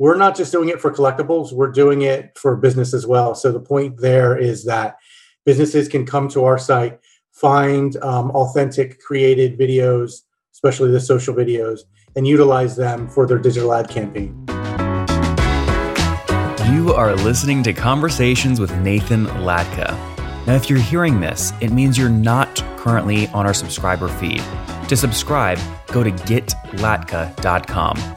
we're not just doing it for collectibles, we're doing it for business as well. So the point there is that businesses can come to our site, find um, authentic created videos, especially the social videos, and utilize them for their digital ad campaign. You are listening to Conversations with Nathan Latka. Now, if you're hearing this, it means you're not currently on our subscriber feed. To subscribe, go to getlatka.com.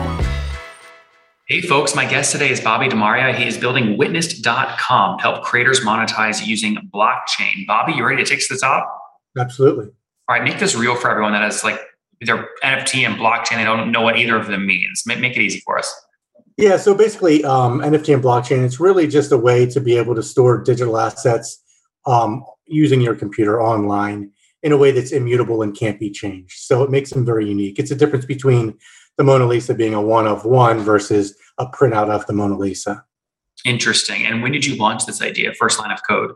Hey, folks, my guest today is Bobby DeMaria. He is building witnessed.com to help creators monetize using blockchain. Bobby, you ready to take to the top? Absolutely. All right, make this real for everyone that is like their NFT and blockchain. They don't know what either of them means. Make, make it easy for us. Yeah, so basically, um, NFT and blockchain, it's really just a way to be able to store digital assets um, using your computer online in a way that's immutable and can't be changed. So it makes them very unique. It's a difference between the Mona Lisa being a one of one versus a printout of the Mona Lisa. Interesting. And when did you launch this idea? First line of code?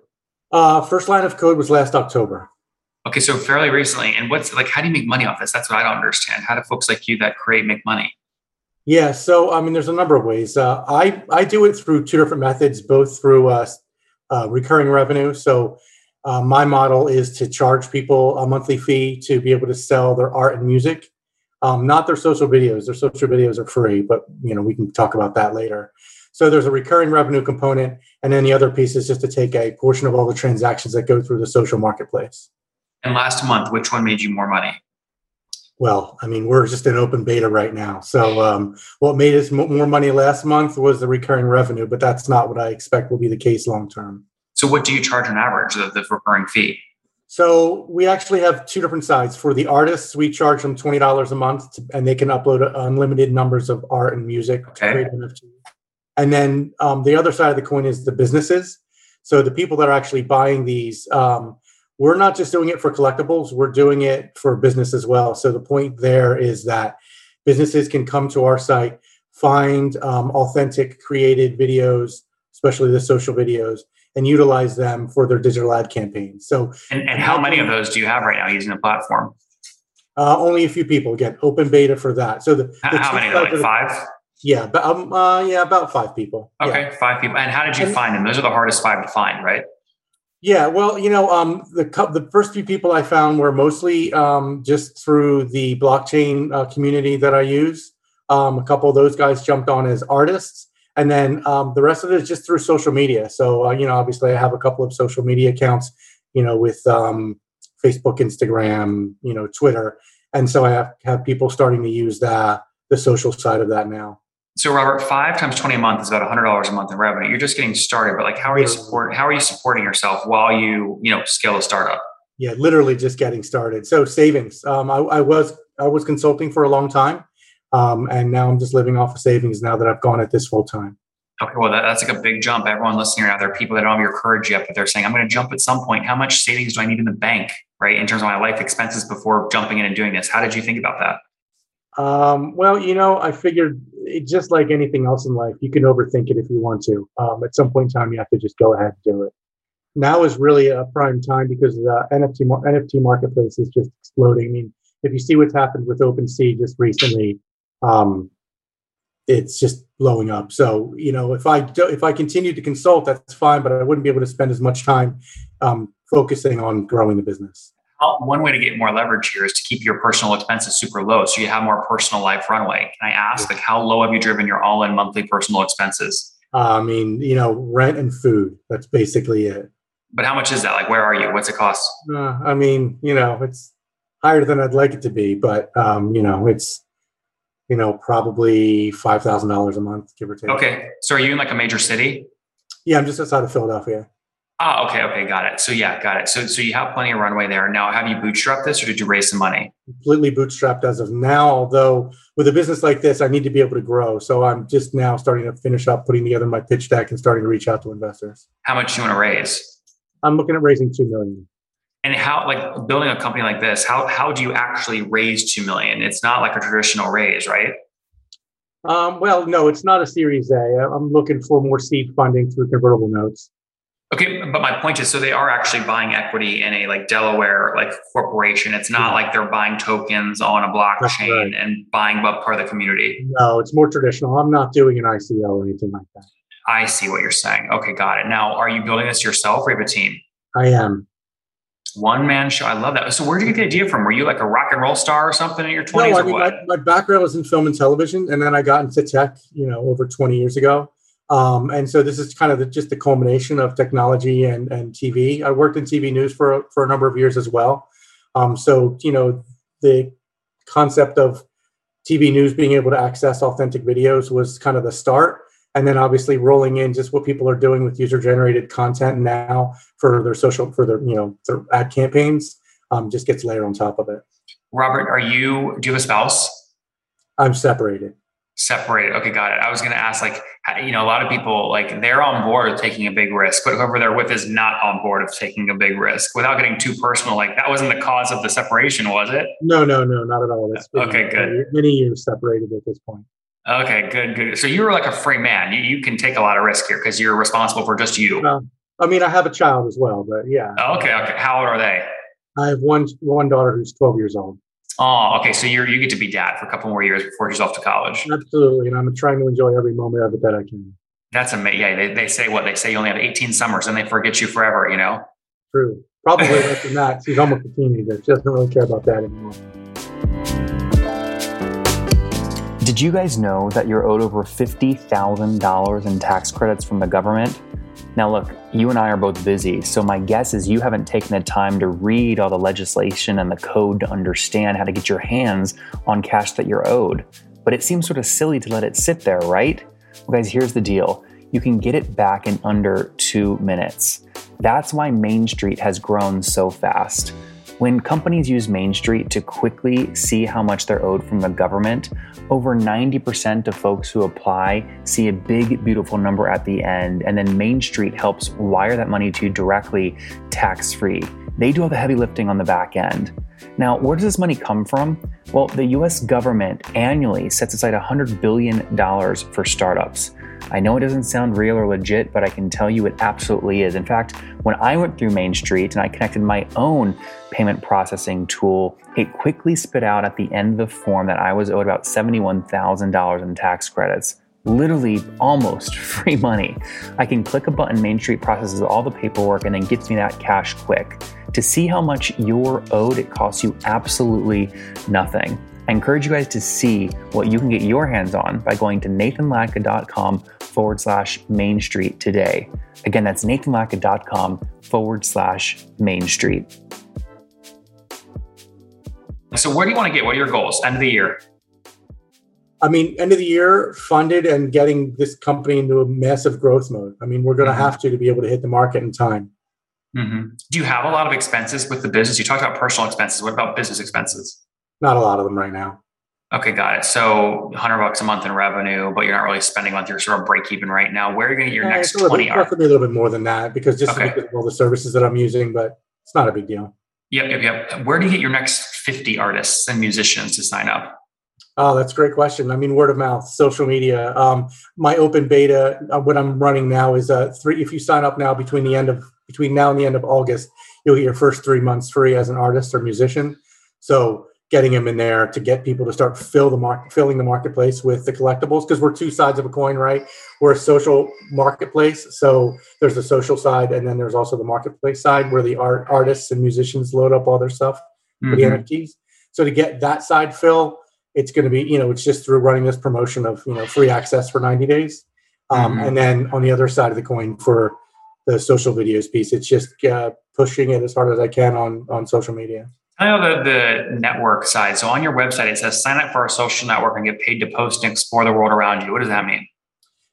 Uh, first line of code was last October. Okay, so fairly recently. And what's like, how do you make money off this? That's what I don't understand. How do folks like you that create make money? Yeah, so I mean, there's a number of ways. Uh, I I do it through two different methods, both through uh, uh, recurring revenue. So uh, my model is to charge people a monthly fee to be able to sell their art and music um, not their social videos. Their social videos are free, but you know we can talk about that later. So there's a recurring revenue component, and then the other piece is just to take a portion of all the transactions that go through the social marketplace. And last month, which one made you more money? Well, I mean, we're just in open beta right now. So um, what made us more money last month was the recurring revenue, but that's not what I expect will be the case long term. So what do you charge on average, the, the recurring fee? So we actually have two different sides. For the artists, we charge them twenty dollars a month, to, and they can upload unlimited numbers of art and music okay. to create NFTs. And then um, the other side of the coin is the businesses. So the people that are actually buying these, um, we're not just doing it for collectibles; we're doing it for business as well. So the point there is that businesses can come to our site, find um, authentic, created videos, especially the social videos, and utilize them for their digital ad campaigns. So, and, and how many of those do you have right now using the platform? Uh, only a few people. Again, open beta for that. So the, the how, many? Like the, five? Yeah, but um, uh, yeah, about five people. Okay, yeah. five people. And how did you and, find them? Those are the hardest five to find, right? Yeah, well, you know, um, the the first few people I found were mostly um, just through the blockchain uh, community that I use. Um, a couple of those guys jumped on as artists, and then um, the rest of it is just through social media. So uh, you know, obviously, I have a couple of social media accounts, you know, with um, Facebook, Instagram, you know, Twitter, and so I have have people starting to use the the social side of that now. So Robert, five times twenty a month is about hundred dollars a month in revenue. You're just getting started, but like, how are you support? How are you supporting yourself while you you know scale a startup? Yeah, literally just getting started. So savings. Um, I, I was I was consulting for a long time. Um, and now I'm just living off of savings now that I've gone at this full time. Okay, well, that, that's like a big jump. Everyone listening now, there are people that don't have your courage yet, but they're saying, I'm going to jump at some point. How much savings do I need in the bank, right? In terms of my life expenses before jumping in and doing this. How did you think about that? Um, well, you know, I figured it, just like anything else in life, you can overthink it if you want to. Um, at some point in time, you have to just go ahead and do it. Now is really a prime time because the NFT NFT marketplace is just exploding. I mean, if you see what's happened with OpenSea just recently, um, it's just blowing up. So you know, if I do, if I continue to consult, that's fine, but I wouldn't be able to spend as much time um, focusing on growing the business. One way to get more leverage here is to keep your personal expenses super low, so you have more personal life runway. Can I ask, like, how low have you driven your all-in monthly personal expenses? Uh, I mean, you know, rent and food. That's basically it. But how much is that? Like, where are you? What's it cost? Uh, I mean, you know, it's higher than I'd like it to be, but um, you know, it's you know probably five thousand dollars a month, give or take. Okay, so are you in like a major city? Yeah, I'm just outside of Philadelphia. Ah, okay, okay, got it. So yeah, got it. So so you have plenty of runway there. Now, have you bootstrapped this, or did you raise some money? Completely bootstrapped as of now. Although with a business like this, I need to be able to grow. So I'm just now starting to finish up putting together my pitch deck and starting to reach out to investors. How much do you want to raise? I'm looking at raising two million. And how, like, building a company like this, how how do you actually raise two million? It's not like a traditional raise, right? Um, well, no, it's not a Series A. I'm looking for more seed funding through convertible notes. Okay, but my point is, so they are actually buying equity in a like Delaware like corporation. It's not like they're buying tokens on a blockchain right. and buying up part of the community. No, it's more traditional. I'm not doing an ICO or anything like that. I see what you're saying. Okay, got it. Now, are you building this yourself or you have a team? I am. One man show. I love that. So, where did you get the idea from? Were you like a rock and roll star or something in your 20s? No, I mean, my, my, background was in film and television, and then I got into tech, you know, over 20 years ago. Um, and so this is kind of the, just the culmination of technology and, and TV. I worked in TV news for, for a number of years as well. Um, so, you know, the concept of TV news being able to access authentic videos was kind of the start. And then obviously rolling in just what people are doing with user generated content now for their social, for their, you know, their ad campaigns um, just gets layered on top of it. Robert, are you, do you have a spouse? I'm separated. Separated. Okay, got it. I was going to ask, like, you know, a lot of people like they're on board of taking a big risk, but whoever they're with is not on board of taking a big risk. Without getting too personal, like that wasn't the cause of the separation, was it? No, no, no, not at all. It's okay, good. Many years separated at this point. Okay, good, good. So you're like a free man. You you can take a lot of risk here because you're responsible for just you. Uh, I mean, I have a child as well, but yeah. okay, okay. How old are they? I have one one daughter who's 12 years old. Oh, okay. So you're you get to be dad for a couple more years before she's off to college. Absolutely, and I'm trying to enjoy every moment of it that I can. That's amazing. Yeah, they, they say what they say. You only have 18 summers, and they forget you forever. You know. True. Probably less than that. She's almost a teenager. She doesn't really care about that anymore. Did you guys know that you're owed over $50,000 in tax credits from the government? Now, look, you and I are both busy, so my guess is you haven't taken the time to read all the legislation and the code to understand how to get your hands on cash that you're owed. But it seems sort of silly to let it sit there, right? Well, guys, here's the deal you can get it back in under two minutes. That's why Main Street has grown so fast. When companies use Main Street to quickly see how much they're owed from the government, over 90% of folks who apply see a big, beautiful number at the end, and then Main Street helps wire that money to you directly tax free. They do all the heavy lifting on the back end. Now, where does this money come from? Well, the US government annually sets aside $100 billion for startups. I know it doesn't sound real or legit, but I can tell you it absolutely is. In fact, when I went through Main Street and I connected my own payment processing tool, it quickly spit out at the end of the form that I was owed about $71,000 in tax credits. Literally almost free money. I can click a button, Main Street processes all the paperwork and then gets me that cash quick. To see how much you're owed, it costs you absolutely nothing. I encourage you guys to see what you can get your hands on by going to nathanlatka.com forward slash Main Street today. Again, that's nathanlatka.com forward slash Main Street. So, where do you want to get? What are your goals? End of the year. I mean, end of the year, funded and getting this company into a massive growth mode. I mean, we're going to mm-hmm. have to to be able to hit the market in time. Mm-hmm. Do you have a lot of expenses with the business? You talked about personal expenses. What about business expenses? Not a lot of them right now. Okay, got it. So 100 bucks a month in revenue, but you're not really spending on your sort of break even right now. Where are you going to get your next 20 bit, Definitely a little bit more than that because just okay. because of all the services that I'm using, but it's not a big deal. Yep, yep, yep. Where do you get your next 50 artists and musicians to sign up? Oh, that's a great question. I mean, word of mouth, social media. Um, my open beta, uh, what I'm running now is uh, three. If you sign up now between the end of between now and the end of August, you'll get your first three months free as an artist or musician. So getting them in there to get people to start fill the market, filling the marketplace with the collectibles because we're two sides of a coin, right? We're a social marketplace, so there's the social side, and then there's also the marketplace side where the art artists and musicians load up all their stuff mm-hmm. for the mm-hmm. NFTs. So to get that side fill, it's going to be you know it's just through running this promotion of you know free access for 90 days, um, mm-hmm. and then on the other side of the coin for the social videos piece, it's just uh, pushing it as hard as I can on on social media. I know the, the network side. So on your website, it says sign up for our social network and get paid to post and explore the world around you. What does that mean?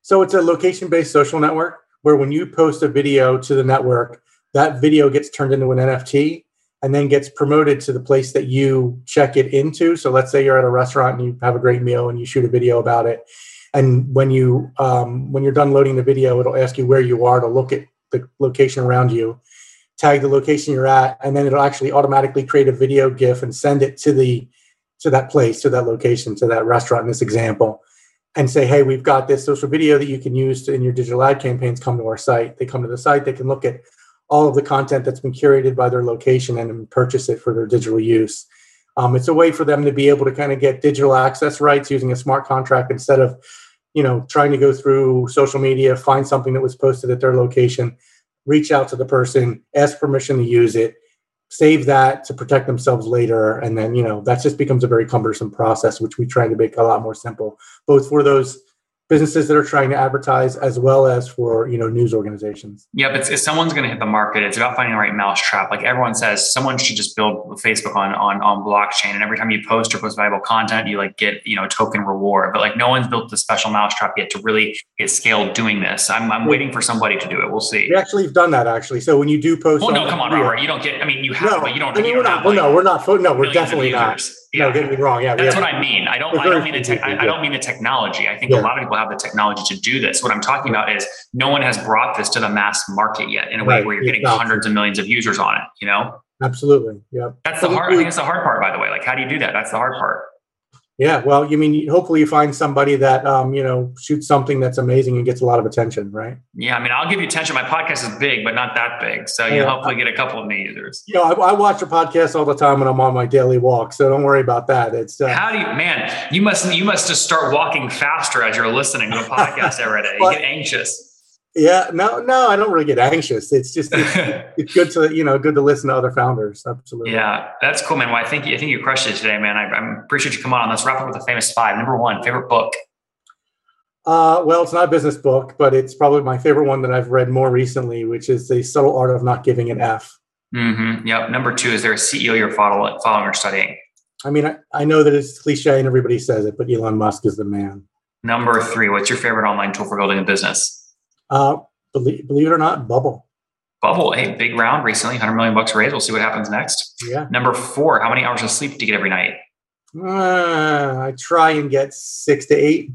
So it's a location based social network where when you post a video to the network, that video gets turned into an NFT and then gets promoted to the place that you check it into. So let's say you're at a restaurant and you have a great meal and you shoot a video about it. And when you um, when you're done loading the video, it'll ask you where you are to look at the location around you tag the location you're at, and then it'll actually automatically create a video GIF and send it to the to that place, to that location, to that restaurant in this example, and say, hey, we've got this social video that you can use to, in your digital ad campaigns. Come to our site. They come to the site. They can look at all of the content that's been curated by their location and purchase it for their digital use. Um, it's a way for them to be able to kind of get digital access rights using a smart contract instead of, you know, trying to go through social media, find something that was posted at their location, reach out to the person, ask permission to use it, save that to protect themselves later. And then, you know, that just becomes a very cumbersome process, which we try to make a lot more simple, both for those businesses that are trying to advertise as well as for you know news organizations. Yeah but if someone's going to hit the market it's about finding the right mousetrap like everyone says someone should just build facebook on on on blockchain and every time you post or post valuable content you like get you know token reward. But like no one's built the special mousetrap yet to really get scaled doing this. I'm, I'm waiting for somebody to do it. We'll see. We actually have done that actually. So when you do post well no come on robert. You don't get i mean you have no, but you don't, I mean, you don't we're not, well, no we're not no we're definitely not yeah. No, get me wrong. Yeah, that's what I mean. I don't. I don't mean the. Te- I, I, don't mean the technology. I think yeah. a lot of people have the technology to do this. What I'm talking about is no one has brought this to the mass market yet in a way right. where you're getting exactly. hundreds of millions of users on it. You know. Absolutely. Yeah. That's the hard. I think it's the hard part. By the way, like how do you do that? That's the hard part. Yeah, well, you mean hopefully you find somebody that um, you know shoots something that's amazing and gets a lot of attention, right? Yeah, I mean, I'll give you attention. My podcast is big, but not that big, so you yeah. hopefully get a couple of new users. You know, I, I watch your podcast all the time when I'm on my daily walk, so don't worry about that. It's uh, how do you, man? You must you must just start walking faster as you're listening to a podcast every day. You get anxious. Yeah, no, no, I don't really get anxious. It's just it's, it's, good to you know good to listen to other founders. Absolutely. Yeah, that's cool, man. Well, I think I think you crushed it today, man. I, I'm appreciate you coming on. Let's wrap up with the famous five. Number one, favorite book. Uh, well, it's not a business book, but it's probably my favorite one that I've read more recently, which is The Subtle Art of Not Giving an F. Mm-hmm. Yep. Number two, is there a CEO you're following, following or studying? I mean, I, I know that it's cliche and everybody says it, but Elon Musk is the man. Number three, what's your favorite online tool for building a business? Uh, believe, believe it or not, Bubble. Bubble, hey, big round recently, 100 million bucks raised. We'll see what happens next. Yeah. Number four, how many hours of sleep do you get every night? Uh, I try and get six to eight.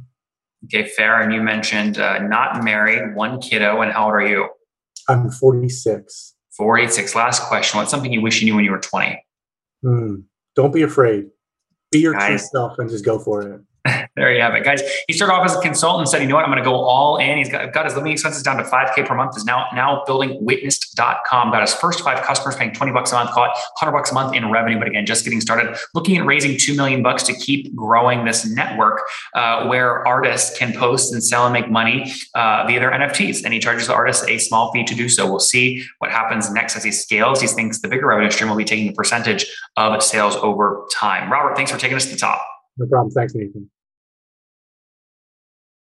Okay, fair. And you mentioned uh, not married, one kiddo, and how old are you? I'm 46. 46. Last question. What's something you wish you knew when you were 20? Hmm. Don't be afraid. Be your true self and just go for it. there you have it, guys. He started off as a consultant and said, you know what, I'm going to go all in. He's got, got his living expenses down to 5K per month, is now now building witnessed.com. Got his first five customers paying 20 bucks a month, call it 100 bucks a month in revenue. But again, just getting started, looking at raising 2 million bucks to keep growing this network uh, where artists can post and sell and make money uh, via their NFTs. And he charges the artists a small fee to do so. We'll see what happens next as he scales. He thinks the bigger revenue stream will be taking the percentage of sales over time. Robert, thanks for taking us to the top. No problem. Thanks, Nathan.